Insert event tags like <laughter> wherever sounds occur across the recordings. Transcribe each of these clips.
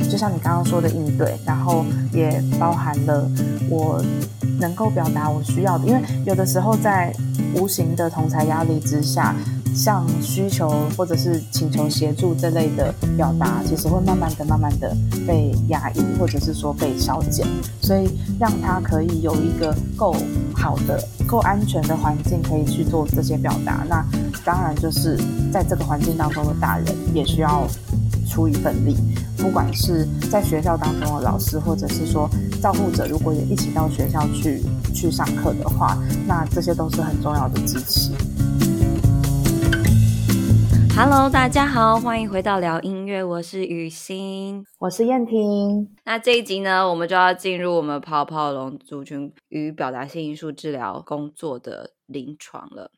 就像你刚刚说的应对，然后也包含了我能够表达我需要的，因为有的时候在无形的同侪压力之下。像需求或者是请求协助这类的表达，其实会慢慢的、慢慢的被压抑，或者是说被消减。所以让他可以有一个够好的、够安全的环境，可以去做这些表达。那当然就是在这个环境当中的大人也需要出一份力，不管是在学校当中的老师，或者是说照顾者，如果也一起到学校去去上课的话，那这些都是很重要的支持。Hello，大家好，欢迎回到聊音乐，我是雨欣，我是燕婷。那这一集呢，我们就要进入我们泡泡龙族群与表达性艺术治疗工作的临床了。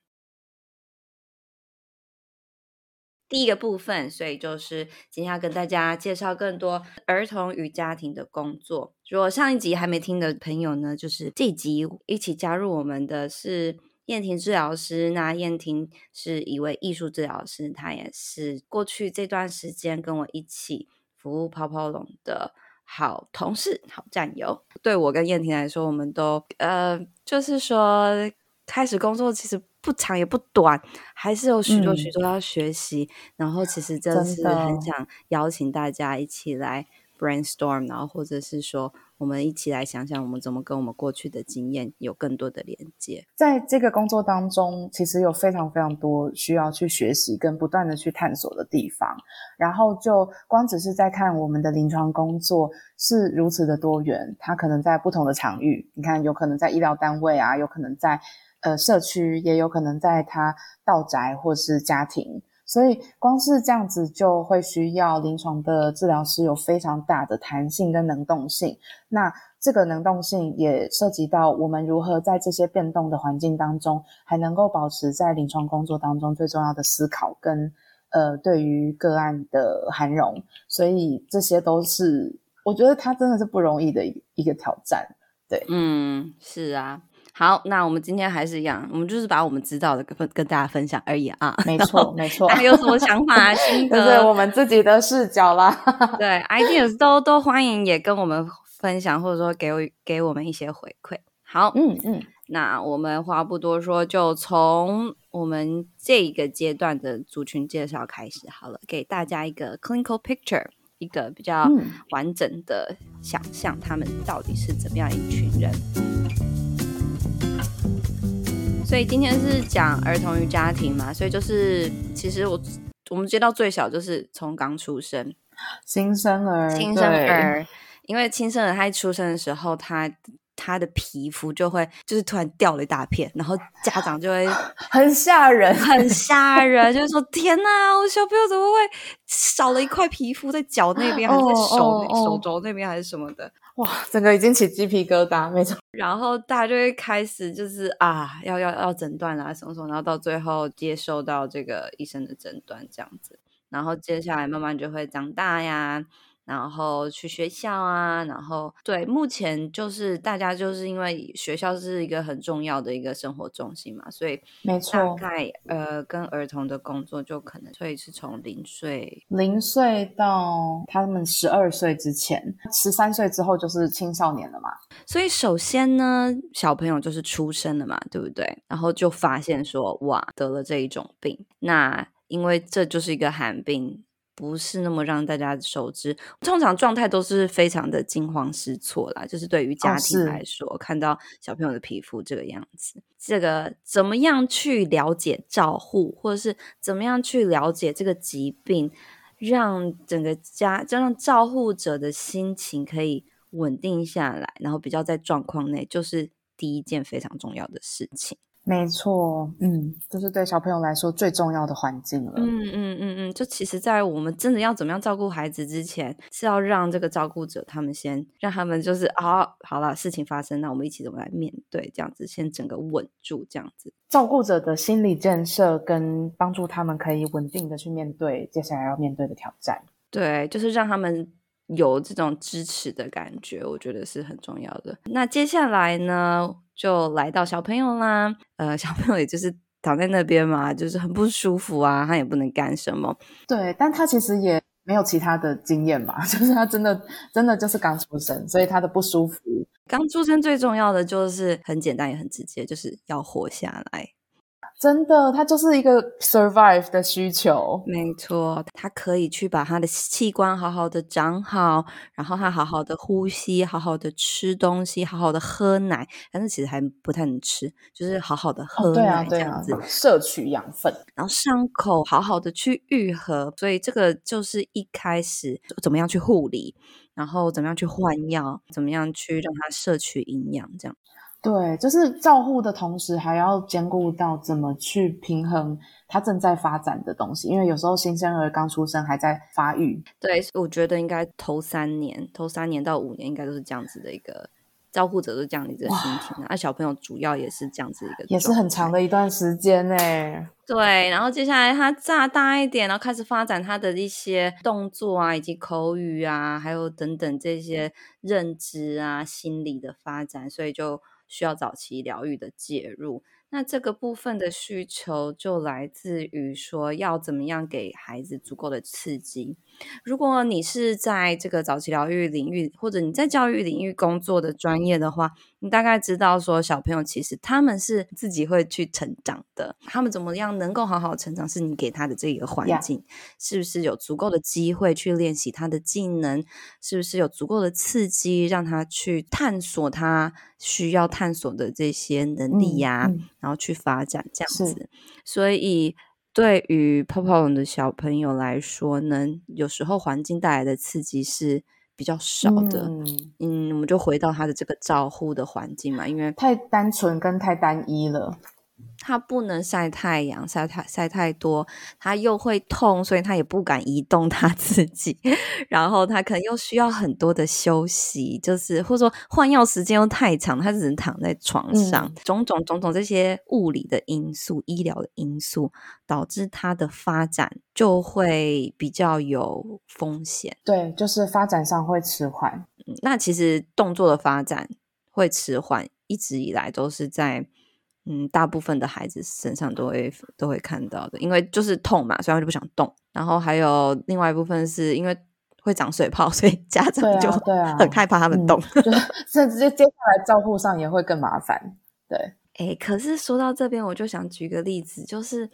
第一个部分，所以就是今天要跟大家介绍更多儿童与家庭的工作。如果上一集还没听的朋友呢，就是这一集一起加入我们的是。燕婷治疗师，那燕婷是一位艺术治疗师，她也是过去这段时间跟我一起服务泡泡龙的好同事、好战友。对我跟燕婷来说，我们都呃，就是说开始工作其实不长也不短，还是有许多许多要学习。嗯、然后其实真的是很想邀请大家一起来 brainstorm，然后或者是说。我们一起来想想，我们怎么跟我们过去的经验有更多的连接。在这个工作当中，其实有非常非常多需要去学习跟不断的去探索的地方。然后，就光只是在看我们的临床工作是如此的多元，它可能在不同的场域，你看，有可能在医疗单位啊，有可能在呃社区，也有可能在他道宅或是家庭。所以，光是这样子就会需要临床的治疗师有非常大的弹性跟能动性。那这个能动性也涉及到我们如何在这些变动的环境当中，还能够保持在临床工作当中最重要的思考跟呃对于个案的涵容。所以这些都是我觉得它真的是不容易的一个挑战。对，嗯，是啊。好，那我们今天还是一样，我们就是把我们知道的跟跟大家分享而已啊。没 <laughs> 错，没错。还有什么想法、啊、心 <laughs> 得？对我们自己的视角啦。对，<laughs> ideas 都都欢迎，也跟我们分享，或者说给我给我们一些回馈。好，嗯嗯。那我们话不多说，就从我们这一个阶段的族群介绍开始好了，给大家一个 clinical picture，一个比较完整的想象，他们到底是怎么样一群人。所以今天是讲儿童与家庭嘛，所以就是其实我我们接到最小就是从刚出生，新生儿，新生儿，因为新生儿他一出生的时候，他他的皮肤就会就是突然掉了一大片，然后家长就会 <laughs> 很吓人，<laughs> 很吓人，就是说天哪，我小朋友怎么会少了一块皮肤在脚那边，还是在手、oh, oh, oh. 手肘那边，还是什么的。哇，整个已经起鸡皮疙瘩，没错。然后大家就会开始就是啊，要要要诊断啊什么什么，然后到最后接受到这个医生的诊断这样子，然后接下来慢慢就会长大呀。然后去学校啊，然后对，目前就是大家就是因为学校是一个很重要的一个生活重心嘛，所以没错，大概呃跟儿童的工作就可能所以是从零岁零岁到他们十二岁之前，十三岁之后就是青少年了嘛。所以首先呢，小朋友就是出生了嘛，对不对？然后就发现说哇，得了这一种病，那因为这就是一个寒病。不是那么让大家熟知，通常状态都是非常的惊慌失措啦。就是对于家庭来说，哦、看到小朋友的皮肤这个样子，这个怎么样去了解照护，或者是怎么样去了解这个疾病，让整个家，就让照护者的心情可以稳定下来，然后比较在状况内，就是第一件非常重要的事情。没错，嗯，这是对小朋友来说最重要的环境了。嗯嗯嗯嗯，就其实，在我们真的要怎么样照顾孩子之前，是要让这个照顾者他们先让他们就是啊，好了，事情发生，那我们一起怎么来面对？这样子，先整个稳住，这样子。照顾者的心理建设跟帮助他们可以稳定的去面对接下来要面对的挑战。对，就是让他们有这种支持的感觉，我觉得是很重要的。那接下来呢？就来到小朋友啦，呃，小朋友也就是躺在那边嘛，就是很不舒服啊，他也不能干什么。对，但他其实也没有其他的经验嘛，<laughs> 就是他真的真的就是刚出生，所以他的不舒服。刚出生最重要的就是很简单也很直接，就是要活下来。真的，他就是一个 survive 的需求。没错，他可以去把他的器官好好的长好，然后他好好的呼吸，好好的吃东西，好好的喝奶。但是其实还不太能吃，就是好好的喝奶这样子，哦对啊对啊，摄取养分，然后伤口好好的去愈合。所以这个就是一开始怎么样去护理，然后怎么样去换药，怎么样去让它摄取营养，这样。对，就是照护的同时，还要兼顾到怎么去平衡他正在发展的东西，因为有时候新生儿刚出生还在发育。对，我觉得应该头三年，头三年到五年应该都是这样子的一个照护者，都是这样的一个心情。那、啊、小朋友主要也是这样子一个，也是很长的一段时间呢。对，然后接下来他长大一点，然后开始发展他的一些动作啊，以及口语啊，还有等等这些认知啊、心理的发展，所以就。需要早期疗愈的介入，那这个部分的需求就来自于说要怎么样给孩子足够的刺激。如果你是在这个早期疗愈领域，或者你在教育领域工作的专业的话，你大概知道说小朋友其实他们是自己会去成长的。他们怎么样能够好好成长，是你给他的这个环境.是不是有足够的机会去练习他的技能？是不是有足够的刺激让他去探索他需要探索的这些能力呀、啊？嗯嗯、然后去发展这样子。所以。对于泡泡龙的小朋友来说呢，有时候环境带来的刺激是比较少的。嗯，嗯，我们就回到他的这个照护的环境嘛，因为太单纯跟太单一了。他不能晒太阳，晒太晒太多，他又会痛，所以他也不敢移动他自己。<laughs> 然后他可能又需要很多的休息，就是或者说换药时间又太长，他只能躺在床上。嗯、种种种种这些物理的因素、医疗的因素，导致他的发展就会比较有风险。对，就是发展上会迟缓。嗯，那其实动作的发展会迟缓，一直以来都是在。嗯，大部分的孩子身上都会都会看到的，因为就是痛嘛，所以他就不想动。然后还有另外一部分是因为会长水泡，<laughs> 所以家长就很害怕他们动，对啊，<laughs> 甚至接接下来照顾上也会更麻烦。对，哎，可是说到这边，我就想举个例子，就是。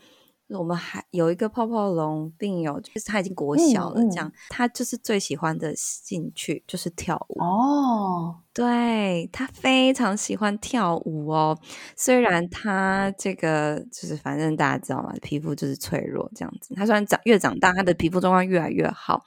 我们还有一个泡泡龙病友，就是他已经国小了，这样、嗯嗯、他就是最喜欢的兴趣就是跳舞哦。对，他非常喜欢跳舞哦。虽然他这个就是反正大家知道嘛，皮肤就是脆弱这样子。他虽然长越长大，他的皮肤状况越来越好。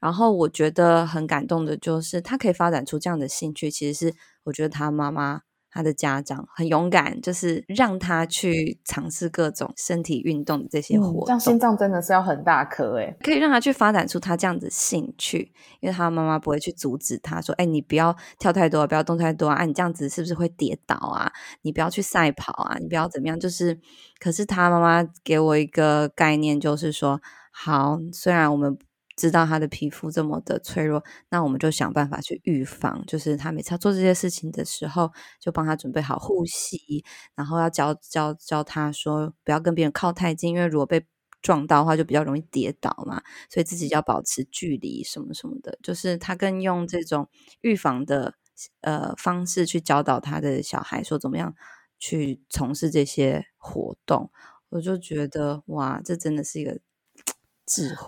然后我觉得很感动的就是他可以发展出这样的兴趣，其实是我觉得他妈妈。他的家长很勇敢，就是让他去尝试各种身体运动的这些活动。嗯、这样心脏真的是要很大颗诶，可以让他去发展出他这样子兴趣，因为他妈妈不会去阻止他说：“哎，你不要跳太多，不要动太多啊！你这样子是不是会跌倒啊？你不要去赛跑啊！你不要怎么样？”就是，可是他妈妈给我一个概念，就是说：“好，虽然我们。”知道他的皮肤这么的脆弱，那我们就想办法去预防。就是他每次要做这些事情的时候，就帮他准备好护膝，然后要教教教他说不要跟别人靠太近，因为如果被撞到的话，就比较容易跌倒嘛。所以自己要保持距离什么什么的。就是他更用这种预防的呃方式去教导他的小孩，说怎么样去从事这些活动。我就觉得哇，这真的是一个。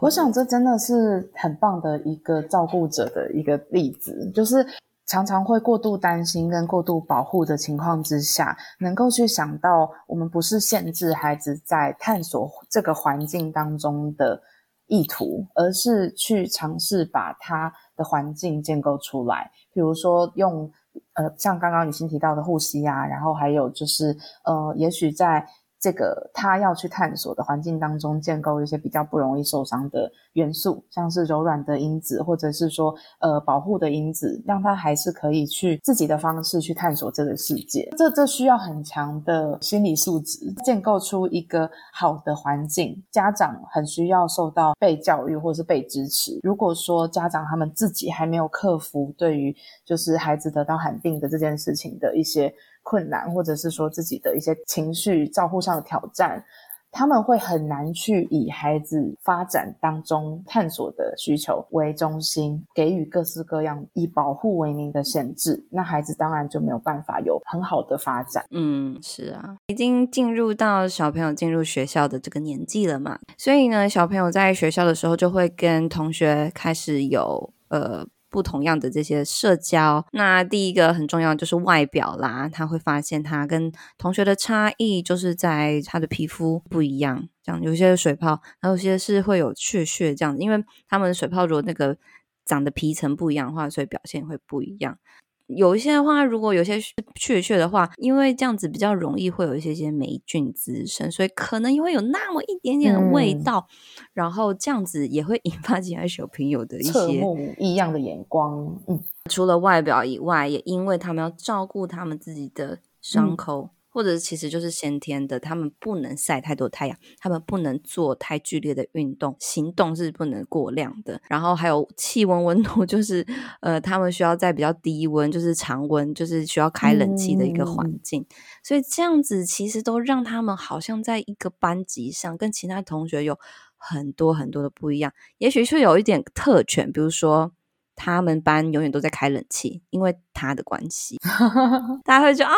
我想这真的是很棒的一个照顾者的一个例子，就是常常会过度担心跟过度保护的情况之下，能够去想到我们不是限制孩子在探索这个环境当中的意图，而是去尝试把他的环境建构出来，比如说用呃像刚刚雨欣提到的护膝啊，然后还有就是呃也许在。这个他要去探索的环境当中，建构一些比较不容易受伤的元素，像是柔软的因子，或者是说呃保护的因子，让他还是可以去自己的方式去探索这个世界。这这需要很强的心理素质，建构出一个好的环境。家长很需要受到被教育或是被支持。如果说家长他们自己还没有克服对于就是孩子得到罕病的这件事情的一些。困难，或者是说自己的一些情绪照顾上的挑战，他们会很难去以孩子发展当中探索的需求为中心，给予各式各样以保护为名的限制，那孩子当然就没有办法有很好的发展。嗯，是啊，已经进入到小朋友进入学校的这个年纪了嘛，所以呢，小朋友在学校的时候就会跟同学开始有呃。不同样的这些社交，那第一个很重要就是外表啦，他会发现他跟同学的差异就是在他的皮肤不一样，这样有些水泡，还有些是会有血血这样子，因为他们水泡如果那个长的皮层不一样的话，所以表现会不一样。有一些的话，如果有些雀雀的话，因为这样子比较容易会有一些些霉菌滋生，所以可能也会有那么一点点的味道，嗯、然后这样子也会引发其他小朋友的一些异样的眼光。嗯，除了外表以外，也因为他们要照顾他们自己的伤口。嗯或者其实就是先天的，他们不能晒太多太阳，他们不能做太剧烈的运动，行动是不能过量的。然后还有气温温度，就是呃，他们需要在比较低温，就是常温，就是需要开冷气的一个环境。嗯、所以这样子其实都让他们好像在一个班级上跟其他同学有很多很多的不一样。也许是有一点特权，比如说。他们班永远都在开冷气，因为他的关系，<laughs> <laughs> 大家会觉得啊，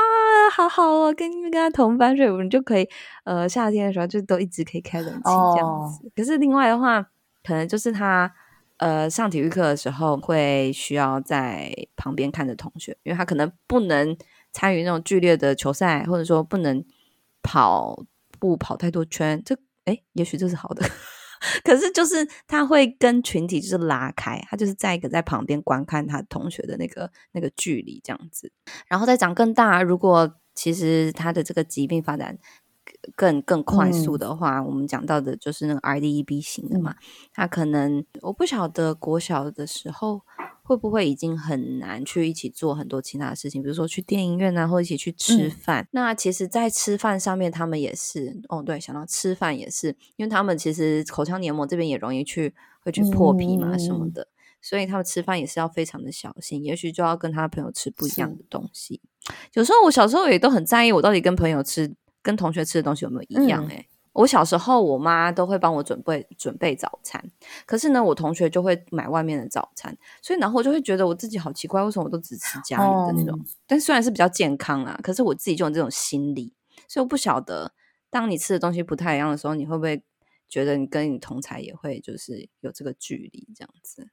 好好哦，跟你跟他同班，所以我们就可以，呃，夏天的时候就都一直可以开冷气这样子。Oh. 可是另外的话，可能就是他，呃，上体育课的时候会需要在旁边看着同学，因为他可能不能参与那种剧烈的球赛，或者说不能跑步跑太多圈。这，诶，也许这是好的。可是，就是他会跟群体就是拉开，他就是在一个在旁边观看他同学的那个那个距离这样子，然后再长更大。如果其实他的这个疾病发展更更快速的话，嗯、我们讲到的就是那个 RDEB 型的嘛，他可能我不晓得国小的时候。会不会已经很难去一起做很多其他的事情，比如说去电影院啊，或一起去吃饭？嗯、那其实，在吃饭上面，他们也是哦，对，想到吃饭也是，因为他们其实口腔黏膜这边也容易去会去破皮嘛什么的，嗯、所以他们吃饭也是要非常的小心，也许就要跟他朋友吃不一样的东西。有时候我小时候也都很在意，我到底跟朋友吃、跟同学吃的东西有没有一样、欸？哎、嗯。我小时候，我妈都会帮我准备准备早餐，可是呢，我同学就会买外面的早餐，所以然后我就会觉得我自己好奇怪，为什么我都只吃家里的那种？Oh. 但虽然是比较健康啊，可是我自己就有这种心理，所以我不晓得，当你吃的东西不太一样的时候，你会不会觉得你跟你同才也会就是有这个距离这样子？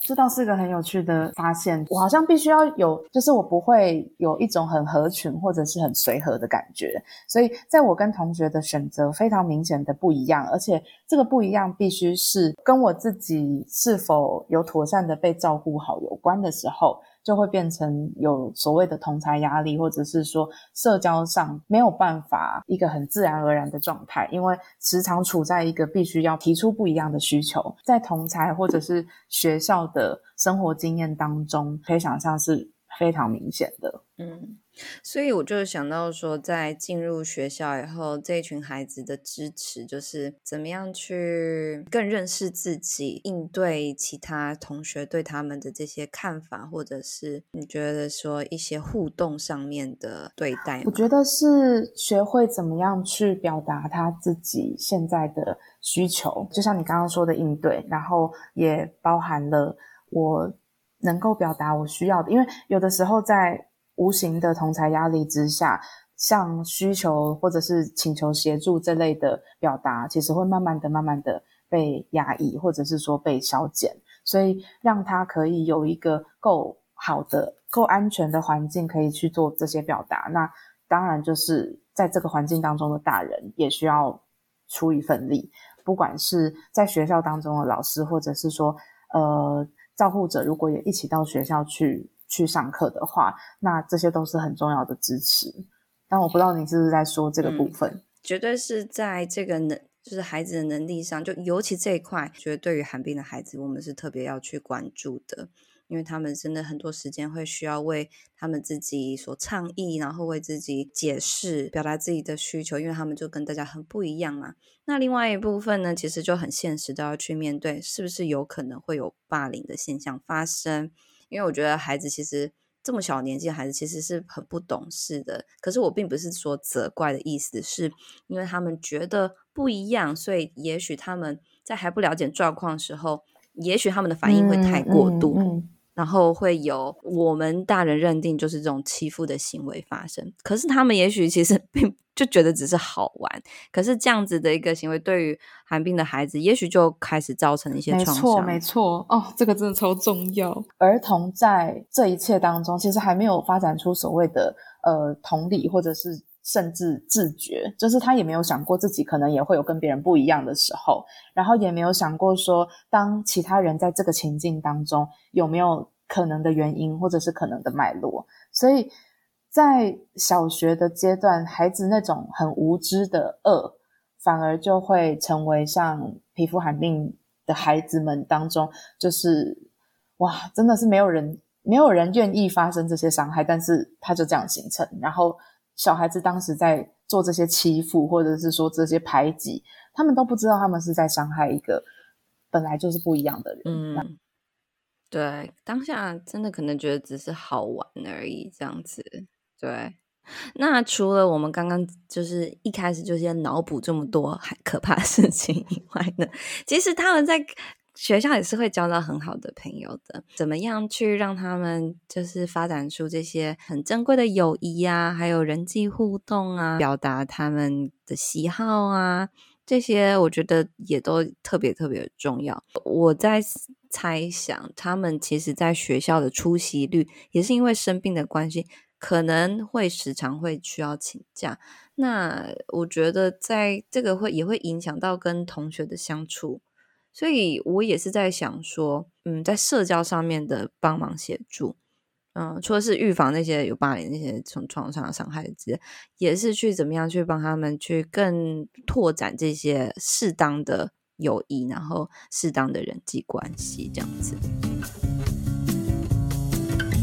这倒是个很有趣的发现。我好像必须要有，就是我不会有一种很合群或者是很随和的感觉。所以，在我跟同学的选择非常明显的不一样，而且这个不一样必须是跟我自己是否有妥善的被照顾好有关的时候。就会变成有所谓的同才压力，或者是说社交上没有办法一个很自然而然的状态，因为时常处在一个必须要提出不一样的需求，在同才或者是学校的生活经验当中，可以想象是非常明显的。嗯。所以我就想到说，在进入学校以后，这一群孩子的支持，就是怎么样去更认识自己，应对其他同学对他们的这些看法，或者是你觉得说一些互动上面的对待。我觉得是学会怎么样去表达他自己现在的需求，就像你刚刚说的应对，然后也包含了我能够表达我需要的，因为有的时候在。无形的同才压力之下，像需求或者是请求协助这类的表达，其实会慢慢的、慢慢的被压抑，或者是说被消减。所以，让他可以有一个够好的、够安全的环境，可以去做这些表达。那当然就是在这个环境当中的大人也需要出一份力，不管是在学校当中的老师，或者是说呃照护者，如果也一起到学校去。去上课的话，那这些都是很重要的支持。但我不知道你是不是在说这个部分？嗯，绝对是在这个能，就是孩子的能力上，就尤其这一块，觉得对于寒冰的孩子，我们是特别要去关注的，因为他们真的很多时间会需要为他们自己所倡议，然后为自己解释、表达自己的需求，因为他们就跟大家很不一样嘛。那另外一部分呢，其实就很现实的要去面对，是不是有可能会有霸凌的现象发生？因为我觉得孩子其实这么小年纪的孩子其实是很不懂事的。可是我并不是说责怪的意思，是因为他们觉得不一样，所以也许他们在还不了解状况的时候，也许他们的反应会太过度。嗯嗯嗯然后会有我们大人认定就是这种欺负的行为发生，可是他们也许其实 <laughs> 并就觉得只是好玩，可是这样子的一个行为对于寒病的孩子，也许就开始造成一些创伤。没错，没错，哦，这个真的超重要。儿童在这一切当中，其实还没有发展出所谓的呃同理，或者是。甚至自觉，就是他也没有想过自己可能也会有跟别人不一样的时候，然后也没有想过说，当其他人在这个情境当中有没有可能的原因或者是可能的脉络。所以在小学的阶段，孩子那种很无知的恶，反而就会成为像皮肤寒病的孩子们当中，就是哇，真的是没有人没有人愿意发生这些伤害，但是他就这样形成，然后。小孩子当时在做这些欺负，或者是说这些排挤，他们都不知道他们是在伤害一个本来就是不一样的人。嗯，对，当下真的可能觉得只是好玩而已，这样子。对，那除了我们刚刚就是一开始就先脑补这么多还可怕的事情以外呢，其实他们在。学校也是会交到很好的朋友的，怎么样去让他们就是发展出这些很珍贵的友谊啊，还有人际互动啊，表达他们的喜好啊，这些我觉得也都特别特别重要。我在猜想，他们其实在学校的出席率也是因为生病的关系，可能会时常会需要请假。那我觉得在这个会也会影响到跟同学的相处。所以我也是在想说，嗯，在社交上面的帮忙协助，嗯，除了是预防那些有霸凌那些从创伤伤害之类，也是去怎么样去帮他们去更拓展这些适当的友谊，然后适当的人际关系，这样子。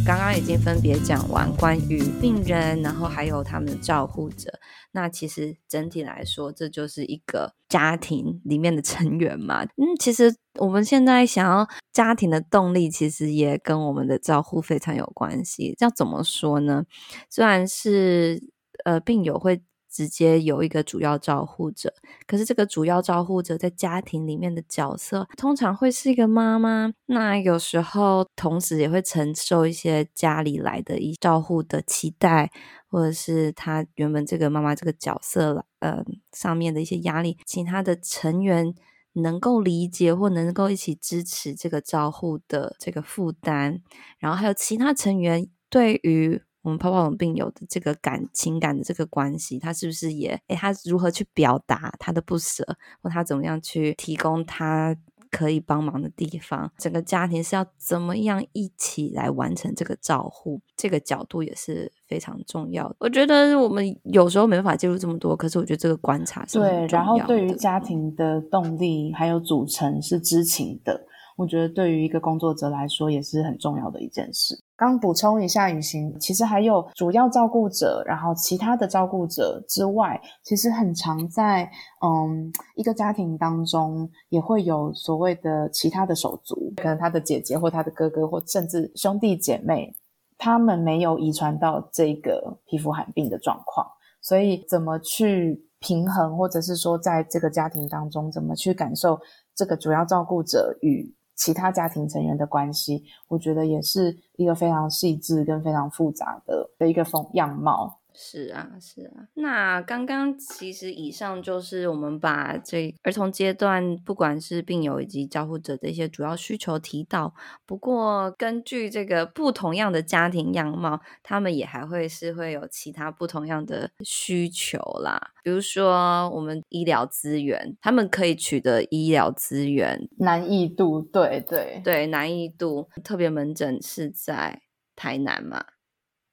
刚刚已经分别讲完关于病人，然后还有他们的照护者。那其实整体来说，这就是一个家庭里面的成员嘛。<laughs> 嗯，其实我们现在想要家庭的动力，其实也跟我们的照护非常有关系。要怎么说呢？虽然是呃病友会。直接有一个主要照护者，可是这个主要照护者在家庭里面的角色，通常会是一个妈妈。那有时候同时也会承受一些家里来的一照护的期待，或者是他原本这个妈妈这个角色了呃上面的一些压力，其他的成员能够理解或能够一起支持这个照护的这个负担，然后还有其他成员对于。我们泡泡龙病友的这个感情感的这个关系，他是不是也诶，他如何去表达他的不舍，或他怎么样去提供他可以帮忙的地方？整个家庭是要怎么样一起来完成这个照护？这个角度也是非常重要的。我觉得我们有时候没办法介入这么多，可是我觉得这个观察是。对，然后对于家庭的动力还有组成是知情的。我觉得对于一个工作者来说也是很重要的一件事。刚补充一下，雨欣，其实还有主要照顾者，然后其他的照顾者之外，其实很常在嗯一个家庭当中也会有所谓的其他的手足，可能他的姐姐或他的哥哥或甚至兄弟姐妹，他们没有遗传到这个皮肤罕病的状况，所以怎么去平衡，或者是说在这个家庭当中怎么去感受这个主要照顾者与其他家庭成员的关系，我觉得也是一个非常细致跟非常复杂的的一个风样貌。是啊，是啊。那刚刚其实以上就是我们把这儿童阶段，不管是病友以及照护者的一些主要需求提到。不过，根据这个不同样的家庭样貌，他们也还会是会有其他不同样的需求啦。比如说，我们医疗资源，他们可以取得医疗资源难易度，对对对，难易度。特别门诊是在台南嘛？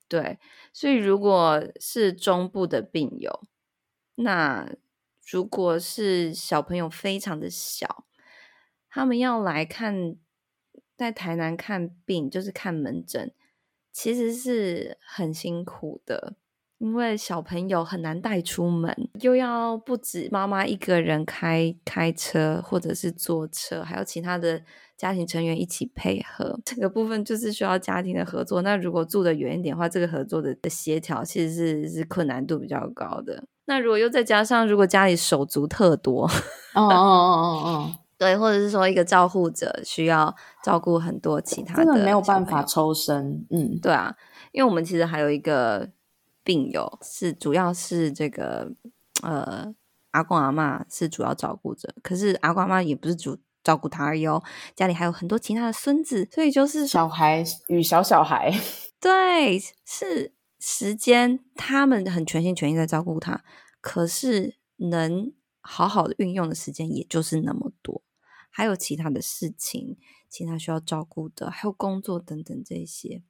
对。所以，如果是中部的病友，那如果是小朋友非常的小，他们要来看，在台南看病，就是看门诊，其实是很辛苦的。因为小朋友很难带出门，又要不止妈妈一个人开开车或者是坐车，还有其他的家庭成员一起配合，这个部分就是需要家庭的合作。那如果住的远一点的话，这个合作的协调其实是是困难度比较高的。那如果又再加上，如果家里手足特多，哦哦哦哦哦，<laughs> 对，或者是说一个照护者需要照顾很多其他的，真的没有办法抽身。嗯，对啊，因为我们其实还有一个。病友是主要是这个呃阿公阿妈是主要照顾者，可是阿公阿妈也不是主照顾他而已哦，家里还有很多其他的孙子，所以就是小孩与小小孩，<laughs> 对，是时间他们很全心全意在照顾他，可是能好好的运用的时间也就是那么多，还有其他的事情，其他需要照顾的，还有工作等等这些。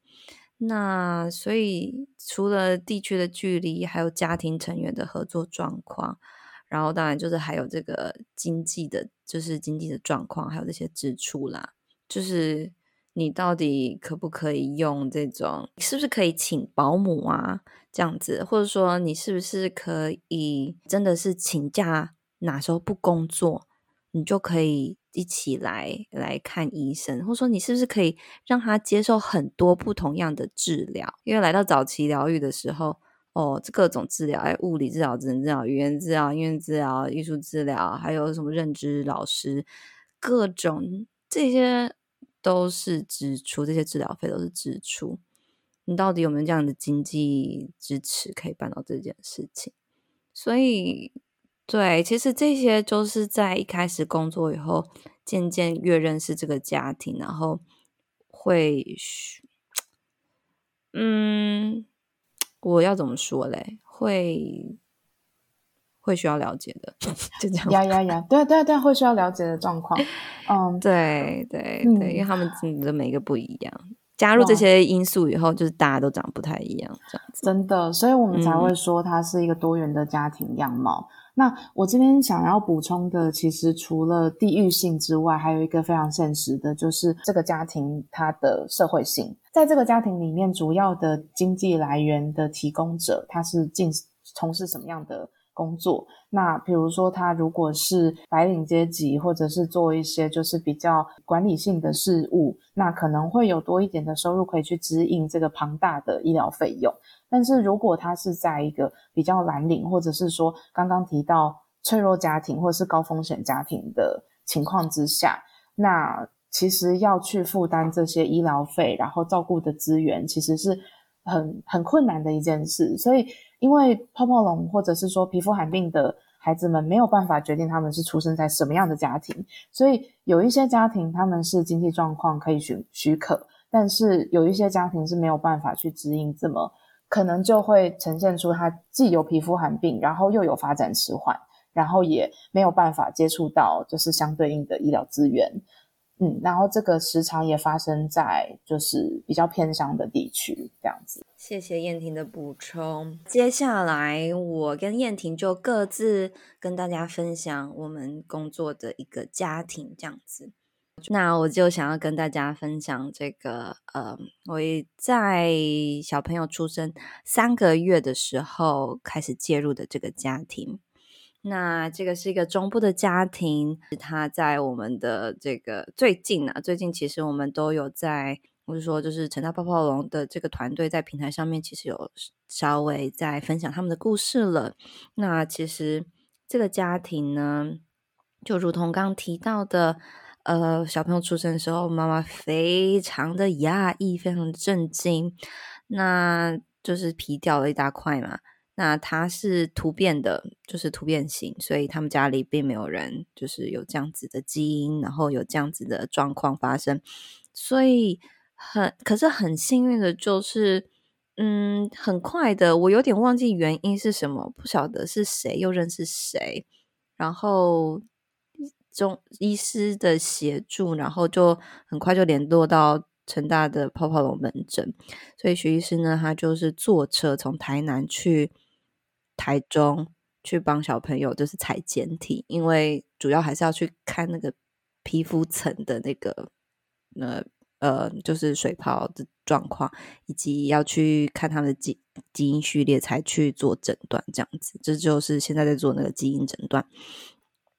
那所以除了地区的距离，还有家庭成员的合作状况，然后当然就是还有这个经济的，就是经济的状况，还有这些支出啦。就是你到底可不可以用这种，是不是可以请保姆啊这样子，或者说你是不是可以真的是请假，哪时候不工作，你就可以。一起来来看医生，或者说你是不是可以让他接受很多不同样的治疗？因为来到早期疗愈的时候，哦，这各种治疗，哎，物理治疗、职能治疗、语言治疗、音乐治疗、艺术治疗，还有什么认知老师，各种这些都是支出，这些治疗费都是支出。你到底有没有这样的经济支持可以办到这件事情？所以。对，其实这些就是在一开始工作以后，渐渐越认识这个家庭，然后会，嗯，我要怎么说嘞？会会需要了解的，就这样。呀呀呀！对对对，会需要了解的状况。嗯，对对对，因为他们的每一个不一样，加入这些因素以后，就是大家都长不太一样，这样子。真的，所以我们才会说它是一个多元的家庭样貌。那我这边想要补充的，其实除了地域性之外，还有一个非常现实的，就是这个家庭它的社会性。在这个家庭里面，主要的经济来源的提供者，他是进从事什么样的工作？那比如说，他如果是白领阶级，或者是做一些就是比较管理性的事务，那可能会有多一点的收入可以去支应这个庞大的医疗费用。但是如果他是在一个比较蓝领，或者是说刚刚提到脆弱家庭，或者是高风险家庭的情况之下，那其实要去负担这些医疗费，然后照顾的资源，其实是很很困难的一件事。所以，因为泡泡龙或者是说皮肤罕病的孩子们没有办法决定他们是出生在什么样的家庭，所以有一些家庭他们是经济状况可以许许可，但是有一些家庭是没有办法去支应这么。可能就会呈现出他既有皮肤寒病，然后又有发展迟缓，然后也没有办法接触到就是相对应的医疗资源，嗯，然后这个时常也发生在就是比较偏乡的地区这样子。谢谢燕婷的补充，接下来我跟燕婷就各自跟大家分享我们工作的一个家庭这样子。那我就想要跟大家分享这个，呃，我在小朋友出生三个月的时候开始介入的这个家庭。那这个是一个中部的家庭，他在我们的这个最近啊，最近其实我们都有在，我是说，就是成大泡泡龙的这个团队在平台上面，其实有稍微在分享他们的故事了。那其实这个家庭呢，就如同刚提到的。呃，小朋友出生的时候，妈妈非常的压抑，非常震惊，那就是皮掉了一大块嘛。那他是突变的，就是突变型，所以他们家里并没有人就是有这样子的基因，然后有这样子的状况发生。所以很，可是很幸运的就是，嗯，很快的，我有点忘记原因是什么，不晓得是谁又认识谁，然后。中医师的协助，然后就很快就联络到成大的泡泡龙门诊，所以徐医师呢，他就是坐车从台南去台中去帮小朋友，就是采检体，因为主要还是要去看那个皮肤层的那个，呃呃，就是水泡的状况，以及要去看他们的基基因序列才去做诊断，这样子，这就是现在在做那个基因诊断。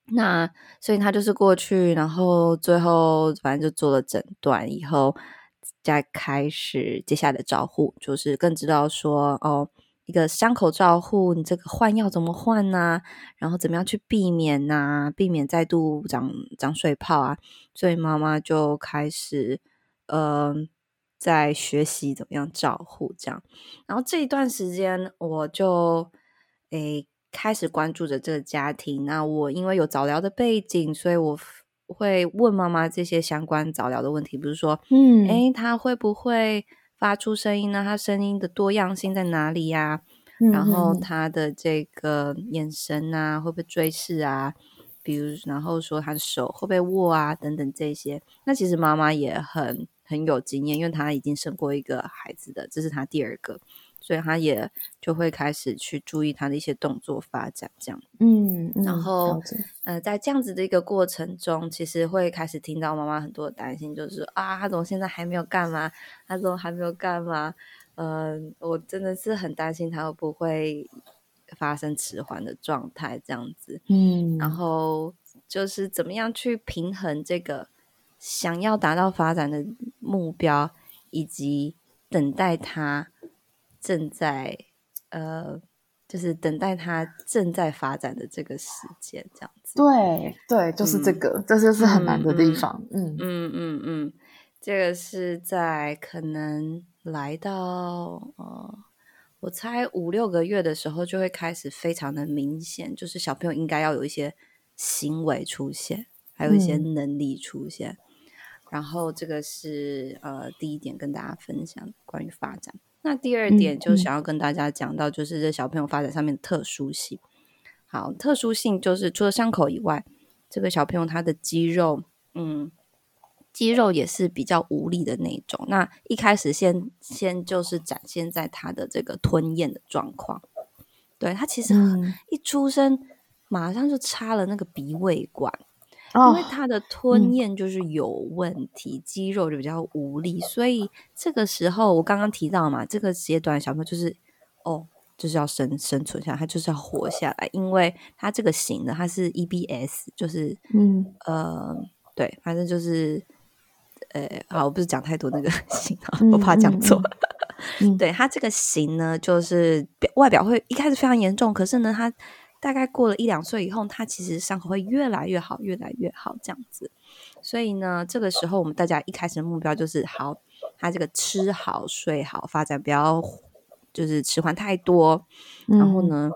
那所以他就是过去，然后最后反正就做了诊断以后，再开始接下来的照护，就是更知道说哦，一个伤口照护，你这个换药怎么换呐、然后怎么样去避免呐、避免再度长长水泡啊？所以妈妈就开始呃，在学习怎么样照护这样。然后这一段时间，我就诶。开始关注着这个家庭，那我因为有早疗的背景，所以我会问妈妈这些相关早疗的问题，比如说，嗯，诶，他会不会发出声音呢？他声音的多样性在哪里呀？嗯，然后他的这个眼神啊，会不会追视啊？比如，然后说他的手会不会握啊？等等这些。那其实妈妈也很很有经验，因为她已经生过一个孩子的，这是她第二个。所以他也就会开始去注意他的一些动作发展，这样，嗯，嗯，然后，呃，在这样子的一个过程中，其实会开始听到妈妈很多的担心，就是啊，他怎么现在还没有干嘛？他怎么还没有干嘛？嗯、呃，我真的是很担心他会不会发生迟缓的状态，这样子，嗯，然后就是怎么样去平衡这个想要达到发展的目标，以及等待他。正在呃，就是等待他正在发展的这个时间，这样子。对对，就是这个，嗯、这就是很难的地方。嗯嗯嗯嗯，这个是在可能来到呃，我猜五六个月的时候，就会开始非常的明显，就是小朋友应该要有一些行为出现，还有一些能力出现。嗯、然后这个是呃第一点跟大家分享关于发展。那第二点就想要跟大家讲到，就是这小朋友发展上面的特殊性。好，特殊性就是除了伤口以外，这个小朋友他的肌肉，嗯，肌肉也是比较无力的那种。那一开始先先就是展现在他的这个吞咽的状况。对，他其实一出生马上就插了那个鼻胃管。因为他的吞咽就是有问题，哦嗯、肌肉就比较无力，所以这个时候我刚刚提到嘛，这个阶段小朋友就是哦，就是要生生存下来，他就是要活下来，因为他这个型的他是 EBS，就是嗯呃对，反正就是呃好，我不是讲太多那个 <laughs> 型啊，我怕讲错。嗯 <laughs> 嗯、对他这个型呢，就是表外表会一开始非常严重，可是呢他。大概过了一两岁以后，他其实伤口会越来越好，越来越好这样子。所以呢，这个时候我们大家一开始的目标就是好，他这个吃好、睡好，发展不要就是迟缓太多。嗯、然后呢，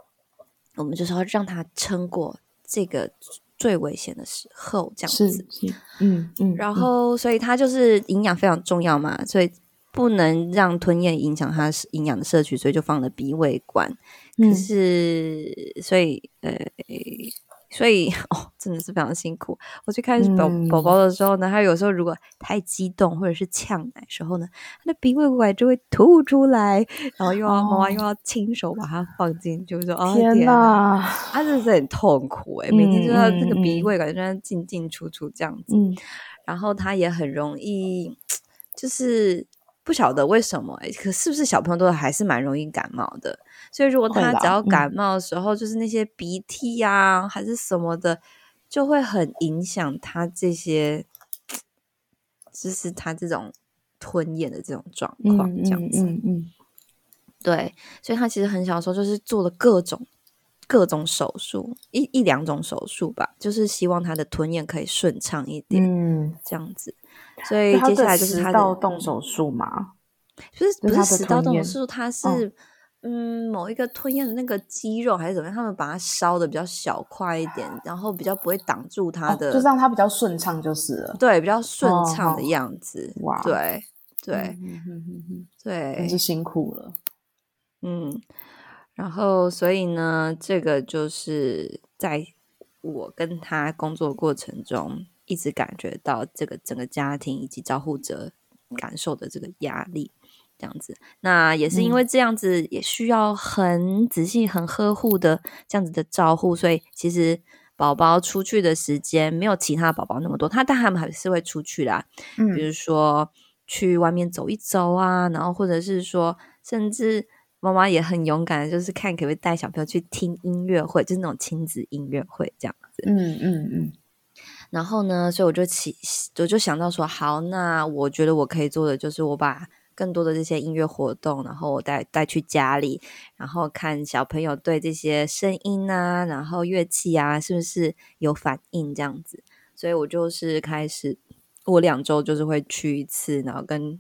我们就是要让他撑过这个最危险的时候，这样子。嗯嗯。然后，所以他就是营养非常重要嘛，所以。不能让吞咽影响它营养的摄取，所以就放了鼻胃管。可是，嗯、所以呃，所以哦，真的是非常辛苦。我最开始宝宝宝的时候呢，他有时候如果太激动或者是呛奶的时候呢，他的鼻胃管就会吐出来，然后又要、哦、妈妈又要亲手把它放进，就是说哦天哪，他真的是很痛苦诶，每天就要这个鼻胃管就这样进进出出这样子，嗯、然后他也很容易就是。不晓得为什么哎，可是不是小朋友都还是蛮容易感冒的？所以如果他只要感冒的时候，就是那些鼻涕呀、啊，还是什么的，就会很影响他这些，就是他这种吞咽的这种状况，这样子。嗯嗯，嗯嗯对，所以他其实很小的时候就是做了各种各种手术，一一两种手术吧，就是希望他的吞咽可以顺畅一点，嗯，这样子。所以接下来就是他的动手术嘛，就是不是食道动手术，它是嗯某一个吞咽的那个肌肉还是怎么样，他们把它烧的比较小块一点，然后比较不会挡住它的，就让它比较顺畅就是了，对，比较顺畅的样子，哇，对对对，真是辛苦了，嗯，然后所以呢，这个就是在我跟他工作过程中。一直感觉到这个整个家庭以及照护者感受的这个压力，这样子。那也是因为这样子，也需要很仔细、很呵护的这样子的照护，所以其实宝宝出去的时间没有其他宝宝那么多。他但他们还是会出去啦，嗯，比如说去外面走一走啊，然后或者是说，甚至妈妈也很勇敢，就是看可不可以带小朋友去听音乐会，就是那种亲子音乐会这样子。嗯嗯嗯。然后呢，所以我就起，我就想到说，好，那我觉得我可以做的就是我把更多的这些音乐活动，然后我带带去家里，然后看小朋友对这些声音啊，然后乐器啊，是不是有反应这样子。所以我就是开始。我两周就是会去一次，然后跟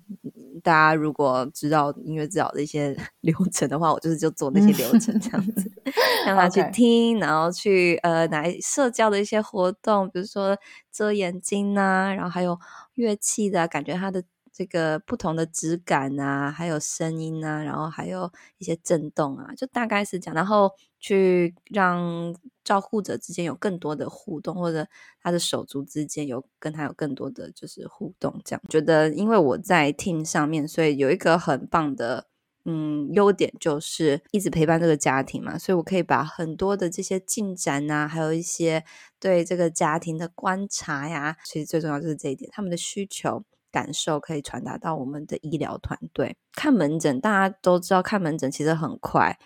大家如果知道音乐治疗的一些 <laughs> 流程的话，我就是就做那些流 <laughs> 程这样子，让他去听.然后去呃来社交的一些活动，比如说遮眼睛啊，然后还有乐器的感觉，它的这个不同的质感啊，还有声音啊，然后还有一些震动啊，就大概是这样，然后去让。照护者之间有更多的互动，或者他的手足之间有跟他有更多的就是互动，这样觉得，因为我在 team 上面，所以有一个很棒的嗯优点，就是一直陪伴这个家庭嘛，所以我可以把很多的这些进展啊，还有一些对这个家庭的观察呀，其实最重要就是这一点，他们的需求感受可以传达到我们的医疗团队。看门诊，大家都知道，看门诊其实很快。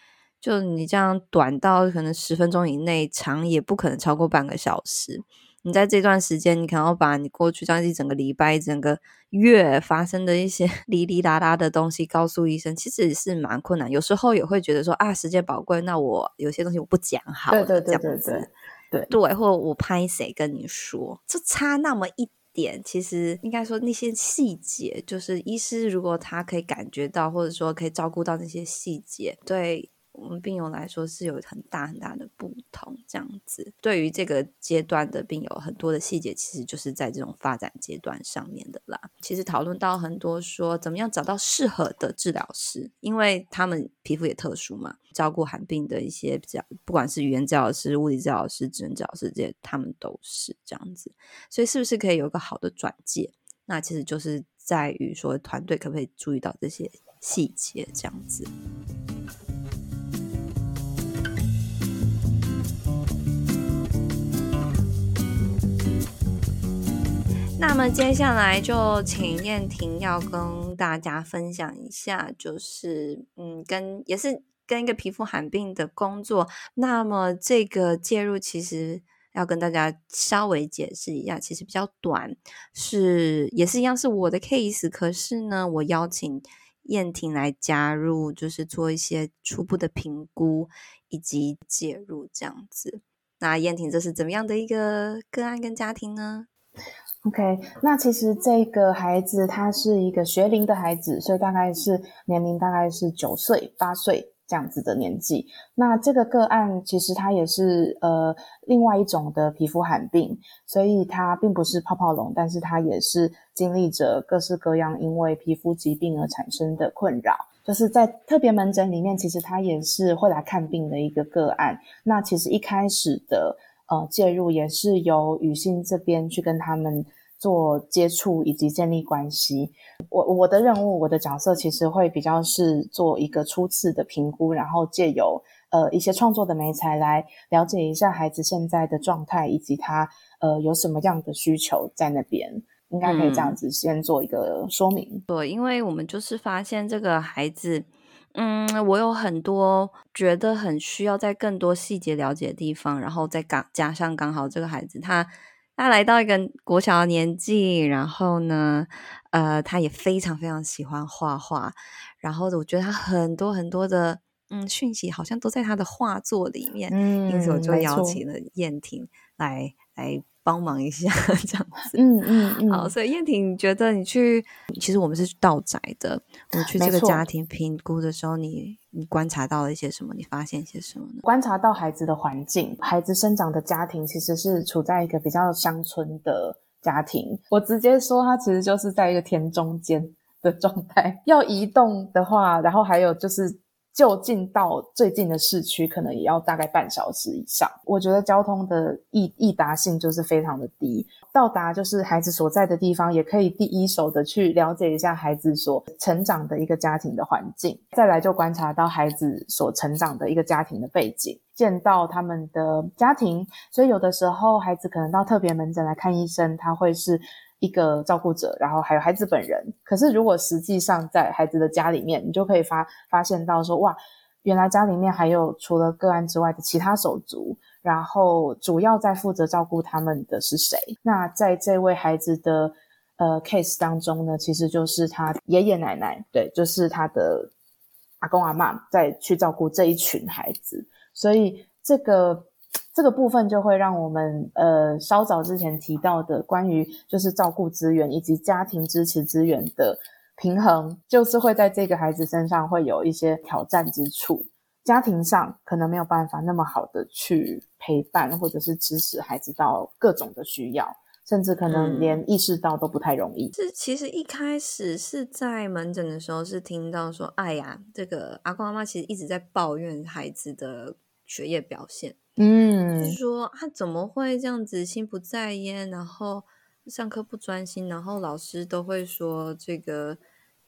就你这样短到可能十分钟以内，长也不可能超过半个小时。你在这段时间，你可能要把你过去这样一整个礼拜、整个月发生的一些 <laughs> 哩哩啦啦的东西告诉医生，其实是蛮困难。有时候也会觉得说啊，时间宝贵，那我有些东西我不讲好，对对对对对对，对，对，或者我拍谁跟你说，就差那么一点。其实应该说那些细节，就是医师如果他可以感觉到，或者说可以照顾到那些细节，对。我们病友来说是有很大很大的不同，这样子。对于这个阶段的病友，很多的细节其实就是在这种发展阶段上面的啦。其实讨论到很多说，怎么样找到适合的治疗师，因为他们皮肤也特殊嘛，照顾寒病的一些比较，不管是语言治疗师、物理治疗师、职能治疗师这些，他们都是这样子。所以是不是可以有一个好的转介？那其实就是在于说，团队可不可以注意到这些细节，这样子。那么接下来就请燕婷要跟大家分享一下，就是嗯，跟也是跟一个皮肤罕病的工作。那么这个介入其实要跟大家稍微解释一下，其实比较短，是也是一样是我的 case，可是呢，我邀请燕婷来加入，就是做一些初步的评估以及介入这样子。那燕婷这是怎么样的一个个案跟家庭呢？OK，那其实这个孩子他是一个学龄的孩子，所以大概是年龄大概是九岁、八岁这样子的年纪。那这个个案其实他也是呃另外一种的皮肤罕病，所以他并不是泡泡龙，但是他也是经历着各式各样因为皮肤疾病而产生的困扰。就是在特别门诊里面，其实他也是会来看病的一个个案。那其实一开始的。呃，介入也是由雨欣这边去跟他们做接触以及建立关系。我我的任务，我的角色其实会比较是做一个初次的评估，然后借由呃一些创作的媒材来了解一下孩子现在的状态以及他呃有什么样的需求在那边，应该可以这样子先做一个说明。嗯，对，因为我们就是发现这个孩子。嗯，我有很多觉得很需要在更多细节了解的地方，然后再刚加上刚好这个孩子他他来到一个国小的年纪，然后呢，呃，他也非常非常喜欢画画，然后我觉得他很多很多的嗯讯息好像都在他的画作里面，嗯，因此我就邀请了燕婷来来。帮忙一下，<laughs> 这样子。嗯嗯嗯。好，所以燕婷，你觉得你去，其实我们是到宅的。我去这个家庭评估的时候，你你观察到了一些什么？你发现一些什么呢？观察到孩子的环境，孩子生长的家庭其实是处在一个比较乡村的家庭。我直接说，他其实就是在一个田中间的状态。要移动的话，然后还有就是。就近到最近的市区，可能也要大概半小时以上。我觉得交通的易易达性就是非常的低，到达就是孩子所在的地方，也可以第一手的去了解一下孩子所成长的一个家庭的环境，再来就观察到孩子所成长的一个家庭的背景，见到他们的家庭。所以有的时候孩子可能到特别门诊来看医生，他会是。一个照顾者，然后还有孩子本人。可是如果实际上在孩子的家里面，你就可以发发现到说，哇，原来家里面还有除了个案之外的其他手足，然后主要在负责照顾他们的是谁？那在这位孩子的呃 case 当中呢，其实就是他爷爷奶奶，对，就是他的阿公阿妈在去照顾这一群孩子，所以这个。这个部分就会让我们呃稍早之前提到的关于就是照顾资源以及家庭支持资源的平衡，就是会在这个孩子身上会有一些挑战之处。家庭上可能没有办法那么好的去陪伴或者是支持孩子到各种的需要，甚至可能连意识到都不太容易。是、嗯，其实一开始是在门诊的时候是听到说，哎呀，这个阿公阿妈其实一直在抱怨孩子的学业表现。嗯，说他怎么会这样子心不在焉，然后上课不专心，然后老师都会说这个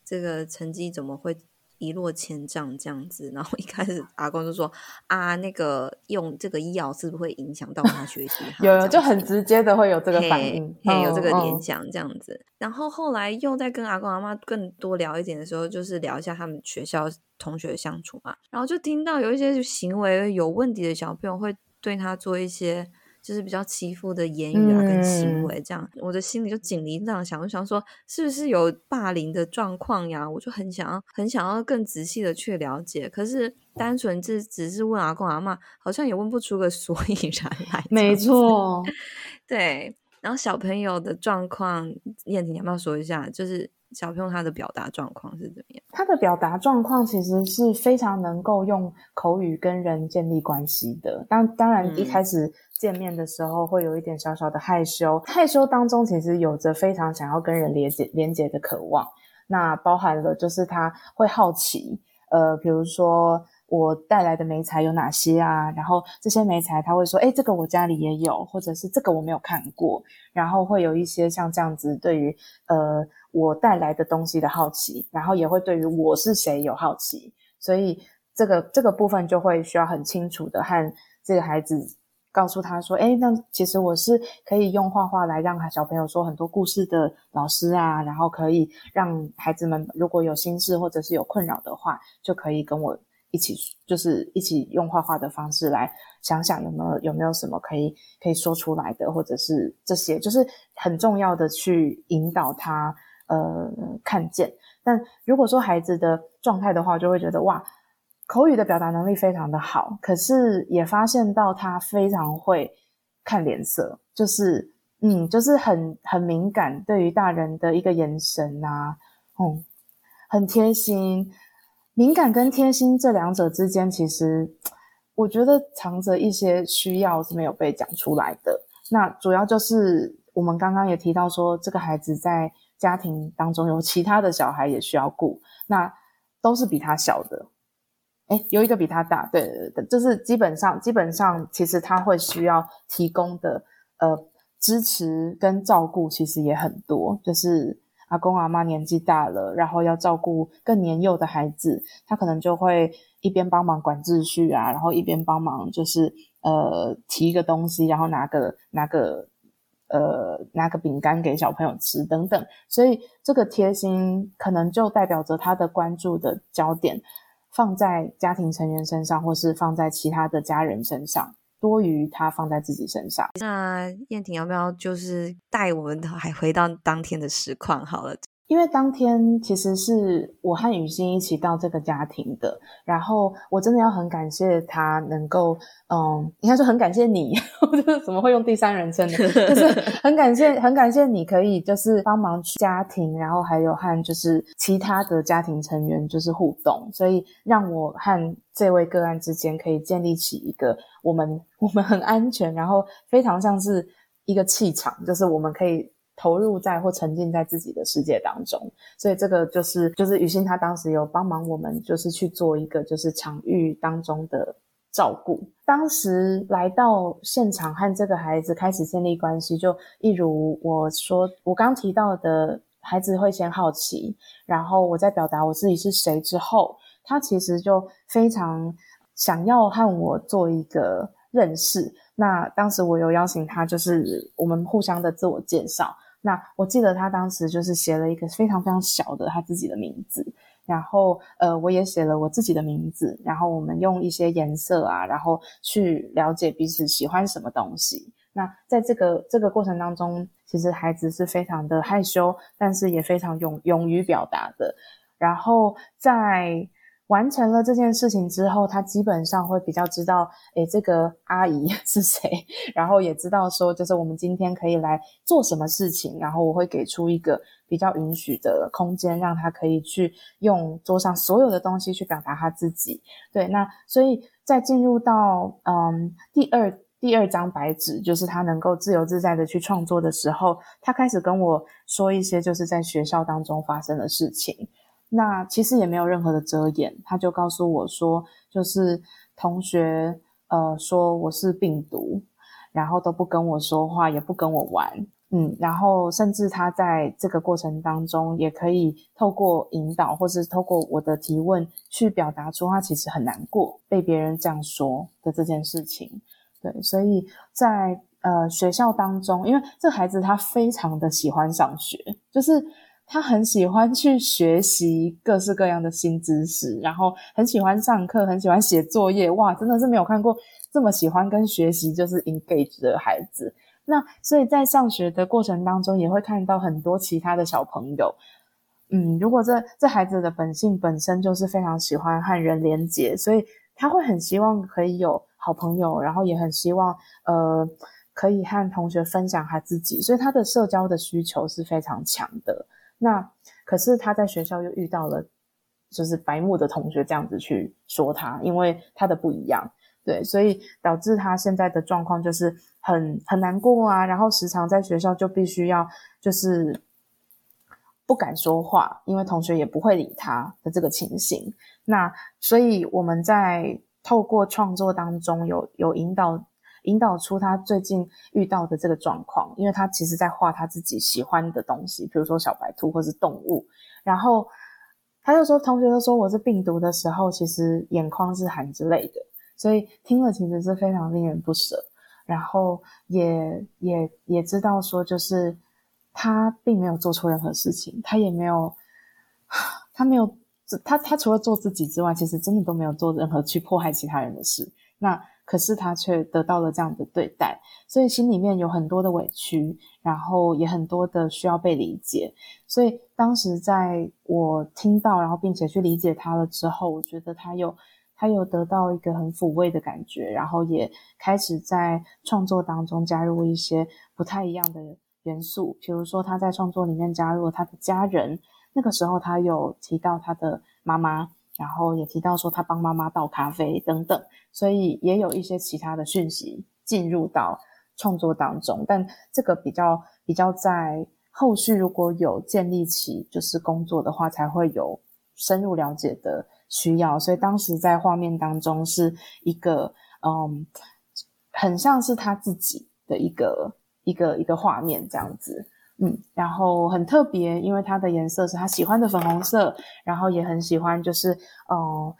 这个成绩怎么会一落千丈这样子？然后一开始阿公就说啊，那个用这个药是不是会影响到他学习？有有，就很直接的会有这个反应，嘿，有这个联想这样子。然后后来又在跟阿公阿妈更多聊一点的时候，就是聊一下他们学校同学相处嘛，然后就听到有一些行为有问题的小朋友会对他做一些就是比较欺负的言语啊跟行为，这样、嗯、我的心里就警铃这样想，我想说是不是有霸凌的状况呀？我就很想要很想要更仔细的去了解，可是单纯只只是问阿公阿妈，好像也问不出个所以然来。没 <laughs> 错，对。然后小朋友的状况，燕婷你要不要说一下？就是。小朋友他的表达状况是怎么样？他的表达状况其实是非常能够用口语跟人建立关系的。当当然一开始见面的时候会有一点小小的害羞，害羞当中其实有着非常想要跟人连接连接的渴望。那包含了就是他会好奇，呃，比如说。我带来的美材有哪些啊？然后这些美材他会说：“哎，这个我家里也有，或者是这个我没有看过。”然后会有一些像这样子对于呃我带来的东西的好奇，然后也会对于我是谁有好奇。所以这个这个部分就会需要很清楚的和这个孩子告诉他说：“诶，那其实我是可以用画画来让小朋友说很多故事的老师啊，然后可以让孩子们如果有心事或者是有困扰的话，就可以跟我。”一起就是一起用画画的方式来想想有没有有没有什么可以可以说出来的，或者是这些就是很重要的去引导他呃看见。但如果说孩子的状态的话，就会觉得哇，口语的表达能力非常的好，可是也发现到他非常会看脸色，就是嗯，就是很很敏感，对于大人的一个眼神啊，嗯，很贴心。敏感跟贴心这两者之间，其实我觉得藏着一些需要是没有被讲出来的。那主要就是我们刚刚也提到说，这个孩子在家庭当中有其他的小孩也需要顾，那都是比他小的。哎，有一个比他大，对对对，就是基本上基本上，其实他会需要提供的呃支持跟照顾，其实也很多，就是。阿公阿妈年纪大了，然后要照顾更年幼的孩子，他可能就会一边帮忙管秩序啊，然后一边帮忙就是呃提一个东西，然后拿个拿个呃拿个饼干给小朋友吃等等。所以这个贴心可能就代表着他的关注的焦点放在家庭成员身上，或是放在其他的家人身上。多于他放在自己身上。那燕婷要不要就是带我们还回到当天的实况好了？因为当天其实是我和雨欣一起到这个家庭的，然后我真的要很感谢他能够，嗯，应该说很感谢你，<laughs> 就是怎么会用第三人称呢？<laughs> 就是很感谢，很感谢你可以就是帮忙去家庭，然后还有和就是其他的家庭成员就是互动，所以让我和这位个案之间可以建立起一个我们 <laughs> 我们很安全，然后非常像是一个气场，就是我们可以。投入在或沉浸在自己的世界当中，所以这个就是就是雨欣她当时有帮忙我们，就是去做一个就是场域当中的照顾。当时来到现场和这个孩子开始建立关系，就一如我说我刚提到的，孩子会先好奇，然后我在表达我自己是谁之后，他其实就非常想要和我做一个认识。那当时我有邀请他，就是我们互相的自我介绍。那我记得他当时就是写了一个非常非常小的他自己的名字，然后呃，我也写了我自己的名字，然后我们用一些颜色啊，然后去了解彼此喜欢什么东西。那在这个这个过程当中，其实孩子是非常的害羞，但是也非常勇勇于表达的。然后在完成了这件事情之后，他基本上会比较知道，诶，这个阿姨 <laughs> 是谁，然后也知道说，就是我们今天可以来做什么事情。然后我会给出一个比较允许的空间，让他可以去用桌上所有的东西去表达他自己。对，那所以在进入到嗯第二。第二张白纸就是他能够自由自在的去创作的时候，他开始跟我说一些就是在学校当中发生的事情。那其实也没有任何的遮掩，他就告诉我说，就是同学呃说我是病毒，然后都不跟我说话，也不跟我玩，嗯，然后甚至他在这个过程当中也可以透过引导或是透过我的提问去表达出他其实很难过被别人这样说的这件事情。对，所以在呃学校当中，因为这孩子他非常的喜欢上学，就是他很喜欢去学习各式各样的新知识，然后很喜欢上课，很喜欢写作业。哇，真的是没有看过这么喜欢跟学习就是 engage 的孩子。那所以在上学的过程当中，也会看到很多其他的小朋友。嗯，如果这这孩子的本性本身就是非常喜欢和人连结，所以他会很希望可以有。好朋友，然后也很希望，呃，可以和同学分享他自己，所以他的社交的需求是非常强的。那可是他在学校又遇到了，就是白目的同学这样子去说他，因为他的不一样，对，所以导致他现在的状况就是很很难过啊。然后时常在学校就必须要就是不敢说话，因为同学也不会理他的这个情形。那所以我们在。透过创作当中有有引导引导出他最近遇到的这个状况，因为他其实在画他自己喜欢的东西，比如说小白兔或是动物。然后他就说，同学都说我是病毒的时候，其实眼眶是含着泪的，所以听了其实是非常令人不舍。然后也也也知道说，就是他并没有做错任何事情，他也没有他没有。他他除了做自己之外，其实真的都没有做任何去迫害其他人的事。那可是他却得到了这样的对待，所以心里面有很多的委屈，然后也很多的需要被理解。所以当时在我听到，然后并且去理解他了之后，我觉得他有他有得到一个很抚慰的感觉，然后也开始在创作当中加入一些不太一样的元素，比如说他在创作里面加入了他的家人。那个时候，他有提到他的妈妈，然后也提到说他帮妈妈倒咖啡等等，所以也有一些其他的讯息进入到创作当中。但这个比较比较在后续如果有建立起就是工作的话，才会有深入了解的需要。所以当时在画面当中是一个嗯，很像是他自己的一个一个一个画面这样子。嗯，然后很特别，因为它的颜色是他喜欢的粉红色，然后也很喜欢，就是嗯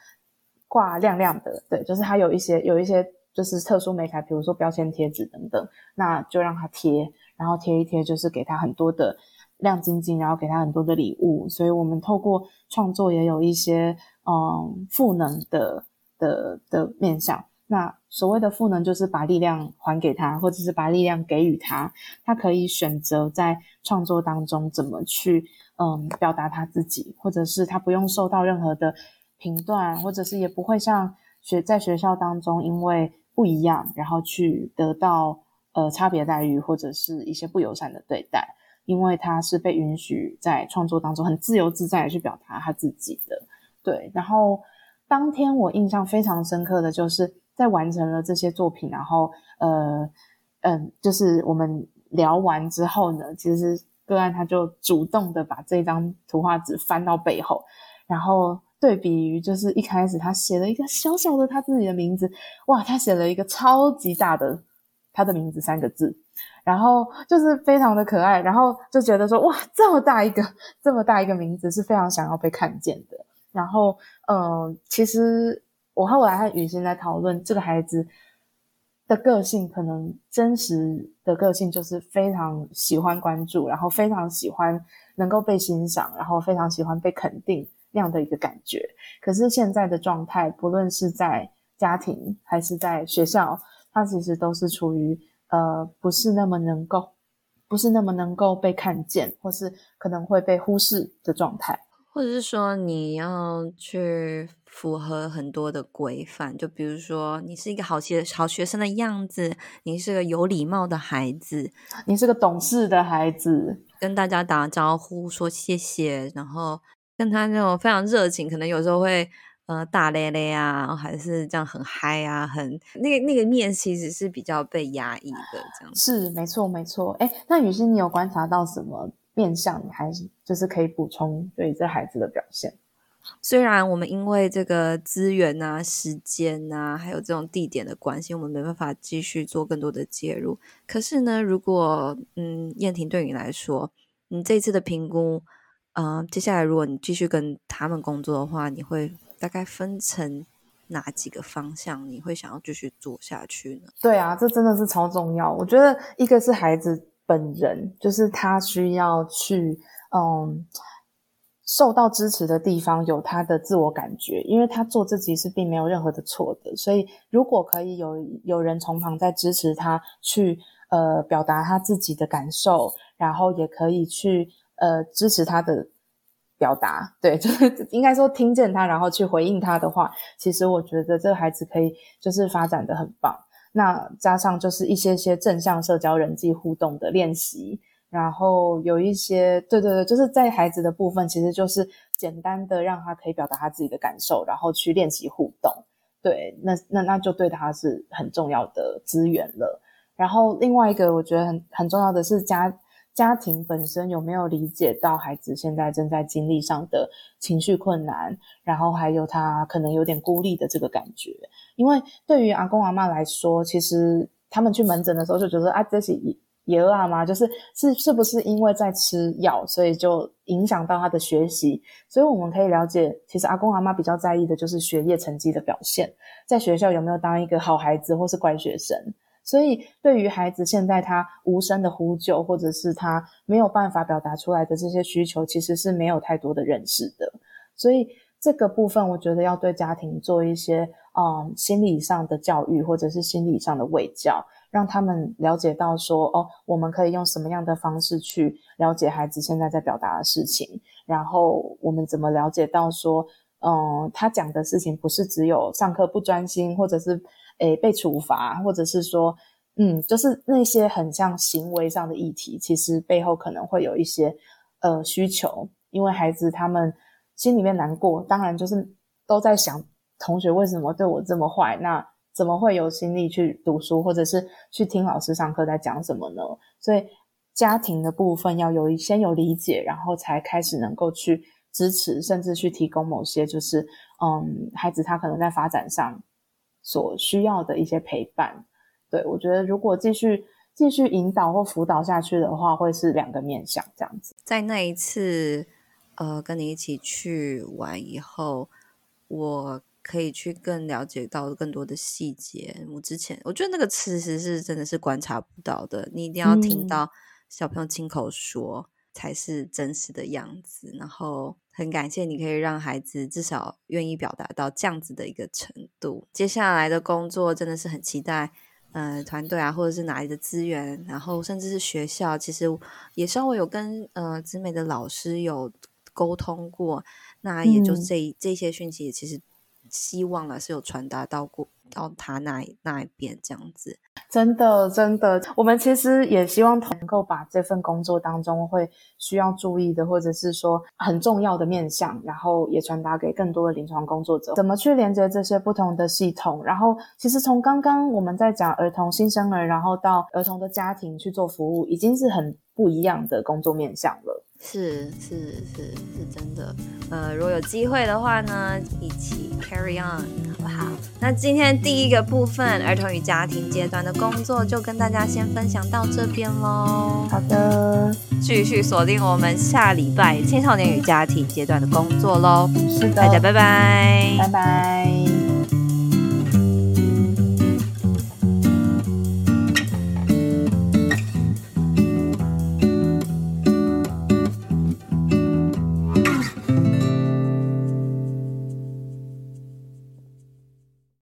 挂亮亮的，对，就是它有一些有一些就是特殊媒材，比如说标签贴纸等等，那就让它贴，然后贴一贴，就是给他很多的亮晶晶，然后给他很多的礼物，所以我们透过创作也有一些嗯赋能的的的面向。那所谓的赋能，就是把力量还给他，或者是把力量给予他。他可以选择在创作当中怎么去，嗯，表达他自己，或者是他不用受到任何的评断，或者是也不会像学在学校当中因为不一样，然后去得到呃差别待遇，或者是一些不友善的对待。因为他是被允许在创作当中很自由自在的去表达他自己的。对，然后当天我印象非常深刻的就是。在完成了这些作品，然后呃嗯，就是我们聊完之后呢，其实个案他就主动的把这张图画纸翻到背后，然后对比于就是一开始他写了一个小小的他自己的名字，哇，他写了一个超级大的他的名字三个字，然后就是非常的可爱，然后就觉得说哇，这么大一个这么大一个名字是非常想要被看见的，然后嗯，其实。我后来和雨欣在讨论这个孩子，的个性可能真实的个性就是非常喜欢关注，然后非常喜欢能够被欣赏，然后非常喜欢被肯定那样的一个感觉。可是现在的状态，不论是在家庭还是在学校，他其实都是处于呃不是那么能够，不是那么能够被看见，或是可能会被忽视的状态。或者是说你要去符合很多的规范，就比如说你是一个好学好学生的样子，你是个有礼貌的孩子，你是个懂事的孩子，跟大家打招呼说谢谢，然后跟他那种非常热情，可能有时候会呃大咧咧啊，还是这样很嗨啊，很那个那个面其实是比较被压抑的这样。是没错没错，哎，那雨欣你有观察到什么？面向你还是就是可以补充对这孩子的表现。虽然我们因为这个资源啊、时间啊，还有这种地点的关系，我们没办法继续做更多的介入。可是呢，如果嗯，燕婷对你来说，你这次的评估，嗯、呃，接下来如果你继续跟他们工作的话，你会大概分成哪几个方向？你会想要继续做下去呢？对啊，这真的是超重要。我觉得一个是孩子。本人就是他需要去，嗯，受到支持的地方有他的自我感觉，因为他做自己是并没有任何的错的，所以如果可以有有人从旁在支持他去，呃，表达他自己的感受，然后也可以去，呃，支持他的表达，对，<laughs> 就是应该说听见他，然后去回应他的话，其实我觉得这个孩子可以就是发展的很棒。那加上就是一些些正向社交、人际互动的练习，然后有一些，对对对，就是在孩子的部分，其实就是简单的让他可以表达他自己的感受，然后去练习互动。对，那那那就对他是很重要的资源了。然后另外一个我觉得很很重要的是家家庭本身有没有理解到孩子现在正在经历上的情绪困难，然后还有他可能有点孤立的这个感觉。因为对于阿公阿嬷来说，其实他们去门诊的时候就觉得啊，这是爷儿啊嘛，就是是是不是因为在吃药，所以就影响到他的学习？所以我们可以了解，其实阿公阿嬷比较在意的就是学业成绩的表现，在学校有没有当一个好孩子或是乖学生。所以对于孩子现在他无声的呼救，或者是他没有办法表达出来的这些需求，其实是没有太多的认识的。所以这个部分，我觉得要对家庭做一些。嗯，心理上的教育或者是心理上的卫教，让他们了解到说，哦，我们可以用什么样的方式去了解孩子现在在表达的事情，然后我们怎么了解到说，嗯，他讲的事情不是只有上课不专心，或者是诶被处罚，或者是说，嗯，就是那些很像行为上的议题，其实背后可能会有一些呃需求，因为孩子他们心里面难过，当然就是都在想。同学为什么对我这么坏？那怎么会有心力去读书，或者是去听老师上课在讲什么呢？所以家庭的部分要有先有理解，然后才开始能够去支持，甚至去提供某些就是嗯，孩子他可能在发展上所需要的一些陪伴。对，我觉得如果继续继续引导或辅导下去的话，会是两个面向这样子。在那一次呃跟你一起去玩以后，我。可以去更了解到更多的细节。我之前我觉得那个其实是真的是观察不到的，你一定要听到小朋友亲口说才是真实的样子。然后很感谢你可以让孩子至少愿意表达到这样子的一个程度。接下来的工作真的是很期待，呃，团队啊，或者是哪里的资源，然后甚至是学校，其实也稍微有跟呃子美的老师有沟通过。那也就这、嗯、这些讯息，其实。希望了是有传达到过到他那一那一边这样子，真的真的，我们其实也希望能够把这份工作当中会需要注意的，或者是说很重要的面向，然后也传达给更多的临床工作者，怎么去连接这些不同的系统。然后，其实从刚刚我们在讲儿童新生儿，然后到儿童的家庭去做服务，已经是很不一样的工作面向了。是是是是真的，呃，如果有机会的话呢，一起 carry on 好不好？那今天第一个部分儿童与家庭阶段的工作就跟大家先分享到这边喽。好的，继续锁定我们下礼拜青少年与家庭阶段的工作喽。是的，大家拜拜，拜拜。